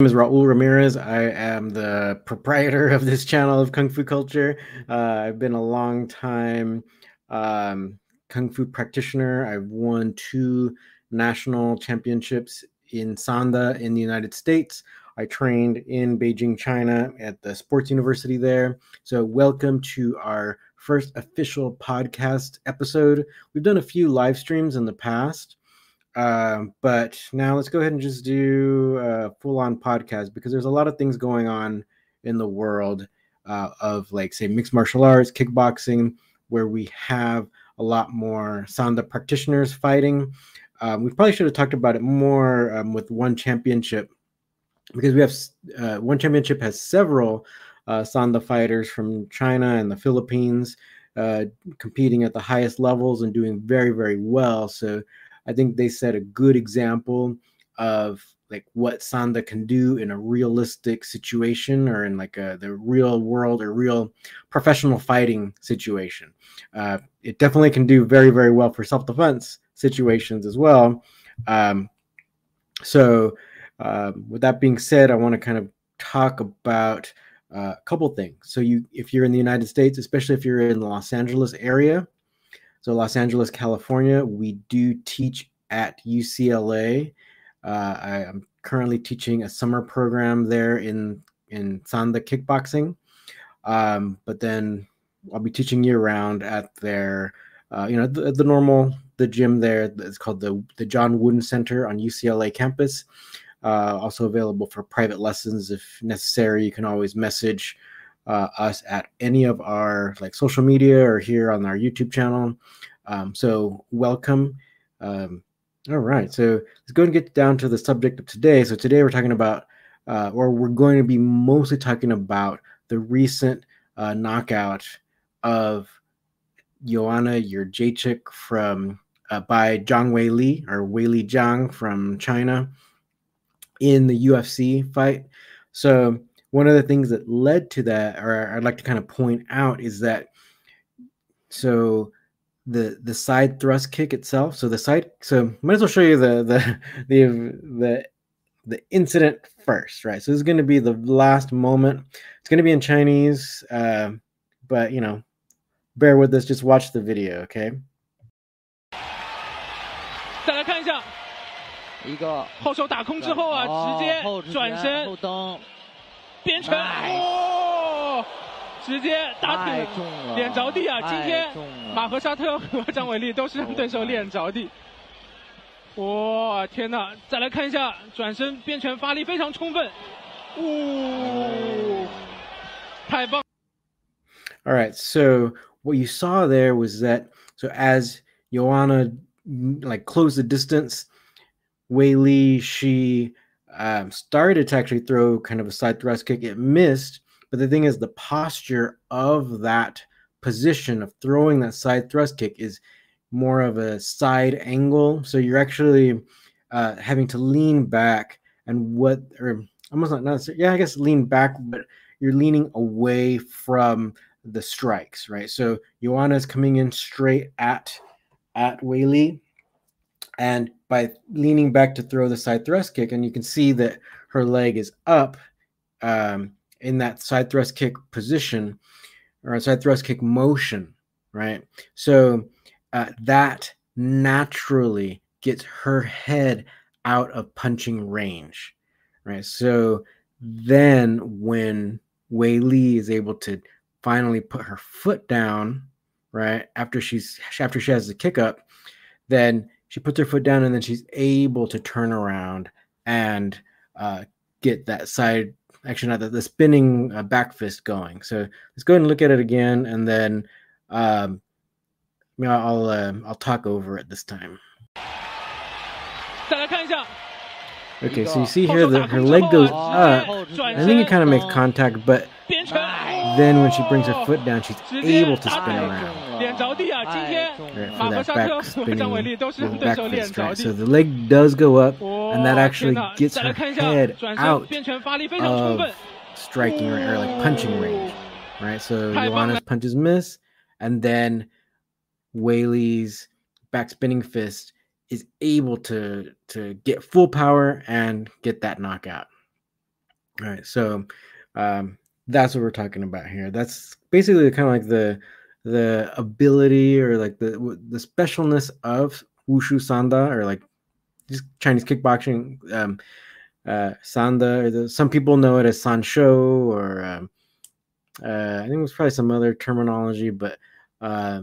name is Raul Ramirez. I am the proprietor of this channel of Kung Fu Culture. Uh, I've been a long time um, Kung Fu practitioner. I've won two national championships in Sanda in the United States. I trained in Beijing, China at the sports university there. So, welcome to our first official podcast episode. We've done a few live streams in the past. Um, but now let's go ahead and just do a full on podcast because there's a lot of things going on in the world uh, of, like, say, mixed martial arts, kickboxing, where we have a lot more Sanda practitioners fighting. Um, we probably should have talked about it more um, with one championship because we have uh, one championship has several uh, Sanda fighters from China and the Philippines uh, competing at the highest levels and doing very, very well. So I think they set a good example of like what Sanda can do in a realistic situation or in like a the real world or real professional fighting situation. Uh, it definitely can do very very well for self defense situations as well. Um, so uh, with that being said, I want to kind of talk about uh, a couple things. So you if you're in the United States, especially if you're in the Los Angeles area, so, Los Angeles, California, we do teach at UCLA. Uh, I, am currently teaching a summer program there in in Sanda kickboxing, um, but then I'll be teaching year round at their, uh, you know, the, the, normal the gym there. It's called the the John Wooden Center on UCLA campus. Uh, also available for private lessons if necessary. You can always message uh, us at any of our like social media or here on our YouTube channel. Um, so welcome. Um, all right, so let's go and get down to the subject of today. So today we're talking about, uh, or we're going to be mostly talking about the recent uh, knockout of Joanna Jędrzejczyk from uh, by Zhang Weili or Weili Zhang from China in the UFC fight. So one of the things that led to that, or I'd like to kind of point out, is that so the the side thrust kick itself. So the side. So might as well show you the the the the the incident first, right? So this is going to be the last moment. It's going to be in Chinese, uh, but you know, bear with us. Just watch the video, okay? 再来看一下，一个后手打空之后啊，直接转身后蹬。 边拳，哇！直接打挺，脸着地啊！今天马和沙特和张伟丽都是让对手脸着地。哇，天哪！再来看一下，转身边拳发力非常充分，呜，太棒！All right, so what you saw there was that so as Joanna like closed the distance, Wei Li she um, started to actually throw kind of a side thrust kick. It missed, but the thing is, the posture of that position of throwing that side thrust kick is more of a side angle. So you're actually uh, having to lean back and what, or almost not, not yeah, I guess lean back, but you're leaning away from the strikes, right? So Joanna is coming in straight at at Weili, and by leaning back to throw the side thrust kick, and you can see that her leg is up um, in that side thrust kick position or side thrust kick motion, right? So uh, that naturally gets her head out of punching range, right? So then when Weili is able to finally put her foot down, right after she's after she has the kick up, then she puts her foot down and then she's able to turn around and uh, get that side actually not the, the spinning uh, back fist going. So let's go ahead and look at it again and then um, I'll uh, I'll talk over it this time. Okay, so you see here that her leg goes up. I think it kind of makes contact, but then when she brings her foot down, she's able to spin around. Right, for that back spinning back fist, right? So the leg does go up, and that actually gets her head out of striking or, or like punching range, right? So Joanna's punches miss, and then Weili's back spinning fist is able to to get full power and get that knockout. All right, so um, that's what we're talking about here. That's basically kind of like the the ability or like the the specialness of wushu sanda or like just Chinese kickboxing. Um, uh, sanda, or the, some people know it as sanshou or um, uh, I think it was probably some other terminology, but uh,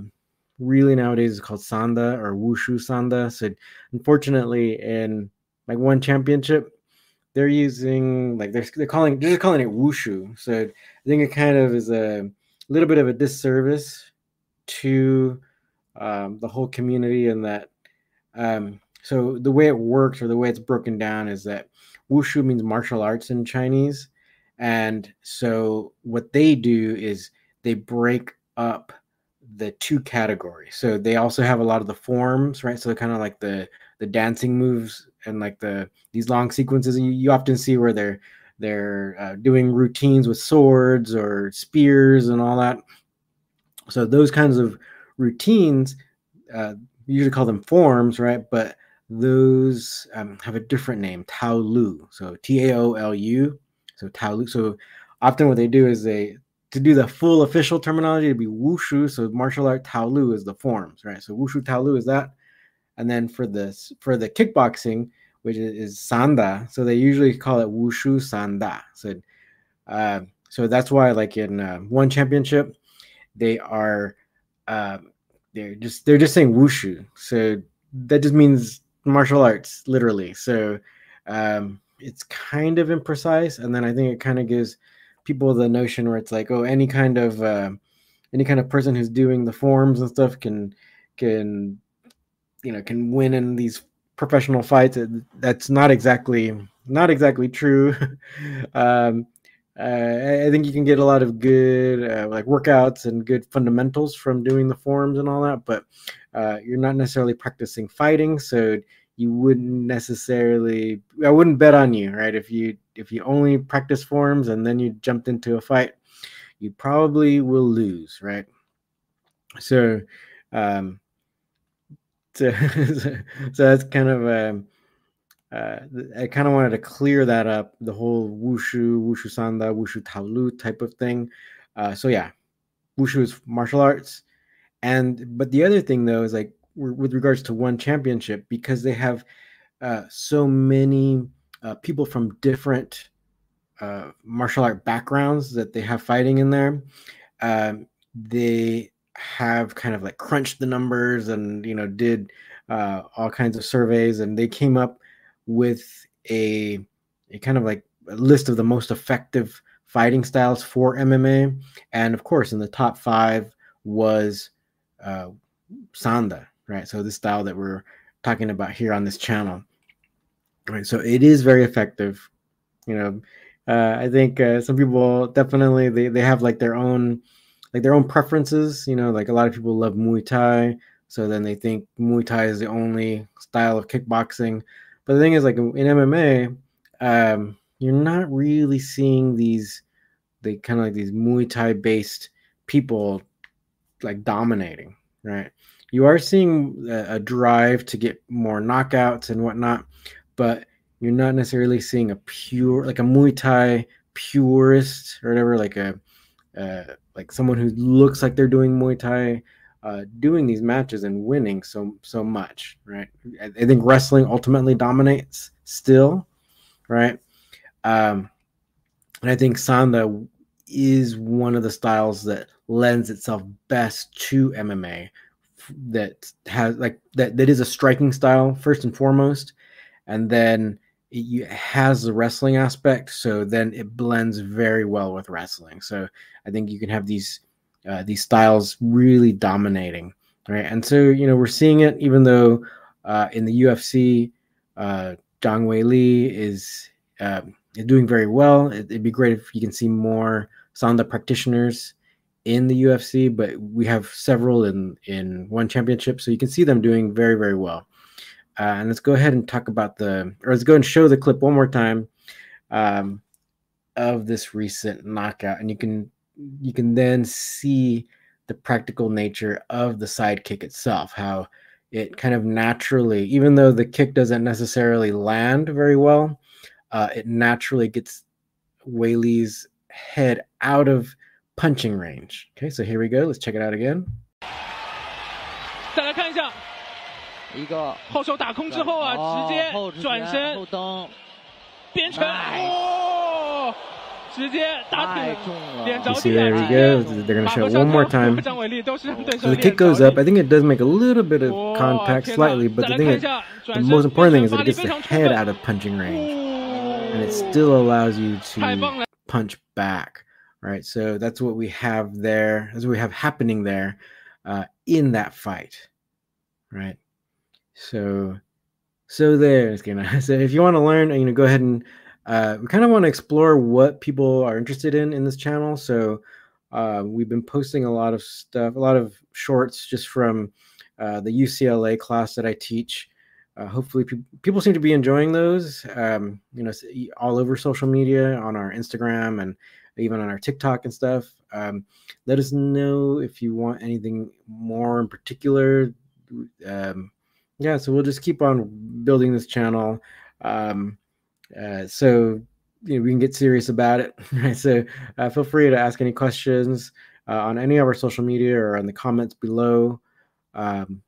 really nowadays it's called sanda or wushu sanda. So unfortunately, in like one championship, they're using like they're, they're calling they're just calling it wushu. So I think it kind of is a little bit of a disservice to um, the whole community and that. Um, so the way it works or the way it's broken down is that wushu means martial arts in Chinese, and so what they do is they break up the two categories. So they also have a lot of the forms, right? So kind of like the the dancing moves and like the these long sequences you, you often see where they're they're uh, doing routines with swords or spears and all that so those kinds of routines uh, we usually call them forms right? But those um, have a different name tao lu so t-a-o-l-u so tao lu so often what they do is they to do the full official terminology to be wushu. So martial art tao lu is the forms right? So wushu tao lu is that. And then for this for the kickboxing which is, sanda. So they usually call it wushu sanda. So uh, so that's why like in uh, one championship they are uh, they're just they're just saying wushu so that just means martial arts literally so um, it's kind of imprecise and then i think it kind of gives people the notion where it's like oh any kind of uh, any kind of person who's doing the forms and stuff can can you know can win in these professional fights. That's not exactly not exactly true. um, uh, I think you can get a lot of good uh, like workouts and good fundamentals from doing the forms and all that, but uh, you're not necessarily practicing fighting, so you wouldn't necessarily. I wouldn't bet on you, right? If you if you only practice forms and then you jumped into a fight, you probably will lose, right? So um, so, so that's kind of um, uh, I kind of wanted to clear that up, the whole wushu, wushu sanda, wushu taolu type of thing. Uh, so yeah, wushu is martial arts, and but the other thing though is like with regards to one championship because they have uh, so many uh, people from different uh, martial art backgrounds that they have fighting in there. Um, they have kind of like crunched the numbers and you know did uh, all kinds of surveys and they came up with a a kind of like a list of the most effective fighting styles for MMA and of course in the top five was uh, Sanda right so the style that we're talking about here on this channel right so it is very effective you know uh, I think uh, some people definitely they, they have like their own like their own preferences. You know, like a lot of people love Muay Thai, so then they think Muay Thai is the only style of kickboxing. But the thing is, like in MMA, um, you're not really seeing these, they kind of like these Muay Thai based people like dominating, right? You are seeing a, a drive to get more knockouts and whatnot, but you're not necessarily seeing a pure, like a Muay Thai purist or whatever, like a uh, like someone who looks like they're doing Muay Thai, uh, doing these matches and winning so so much, right? I, I think wrestling ultimately dominates still, right? Um, and I think Sanda is one of the styles that lends itself best to MMA that has like that that is a striking style first and foremost and then it has the wrestling aspect, so then it blends very well with wrestling. So I think you can have these uh, these styles really dominating, right? And so you know we're seeing it, even though uh, in the UFC, uh, Zhang Weili is uh, doing very well. It, would be great if you can see more Sanda practitioners in the UFC, but we have several in in one championship, so you can see them doing very very well. Uh, and let's go ahead and talk about the, or let's go and show the clip one more time um, of this recent knockout, and you can you can then see the practical nature of the side kick itself, how it kind of naturally, even though the kick doesn't necessarily land very well, uh, it naturally gets Weili's head out of punching range. Okay, so here we go. Let's check it out again. You see, there we go. They're going to show it one more time. So the kick goes up. I think it does make a little bit of contact slightly, but the, thing is, the most important thing is that it gets the head out of punching range. And it still allows you to punch back, right? So that's what we have there. That's what we have happening there uh, in that fight, right? So so there's gonna so if you want to learn you know go ahead and uh, we kind of want to explore what people are interested in in this channel. So uh, we've been posting a lot of stuff, a lot of shorts just from uh, the UCLA class that I teach. Uh, hopefully, pe- people seem to be enjoying those. Um, you know, all over social media, on our Instagram, and even on our TikTok and stuff. Um, let us know if you want anything more in particular. Um, yeah, so we'll just keep on building this channel. Um, uh, so you know, we can get serious about it. Right. So uh, feel free to ask any questions uh, on any of our social media or in the comments below. Um,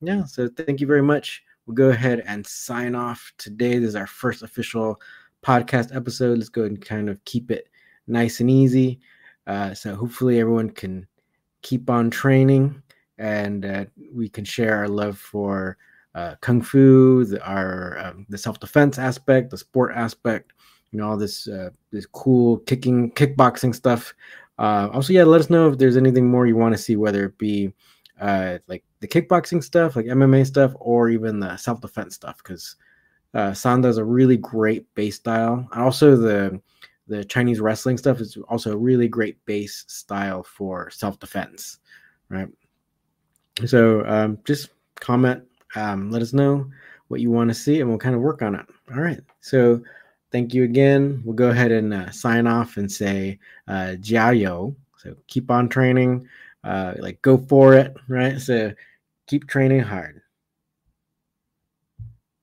yeah. So thank you very much. We'll go ahead and sign off today. This is our first official podcast episode. Let's go and kind of keep it nice and easy. Uh, so hopefully everyone can keep on training and uh, we can share our love for uh, kung fu, the, our um, the self defense aspect, the sport aspect, you know, all this uh, this cool kicking, kickboxing stuff. Uh, also, yeah, let us know if there's anything more you want to see, whether it be uh, like the kickboxing stuff, like MMA stuff, or even the self defense stuff, because uh, Sanda is a really great base style. And also the the Chinese wrestling stuff is also a really great base style for self defense, right? So um, just comment um, let us know what you want to see and we'll kind of work on it. All right. So thank you again. We'll go ahead and uh, sign off and say uh, jiao. So keep on training, uh, like go for it, right? So keep training hard.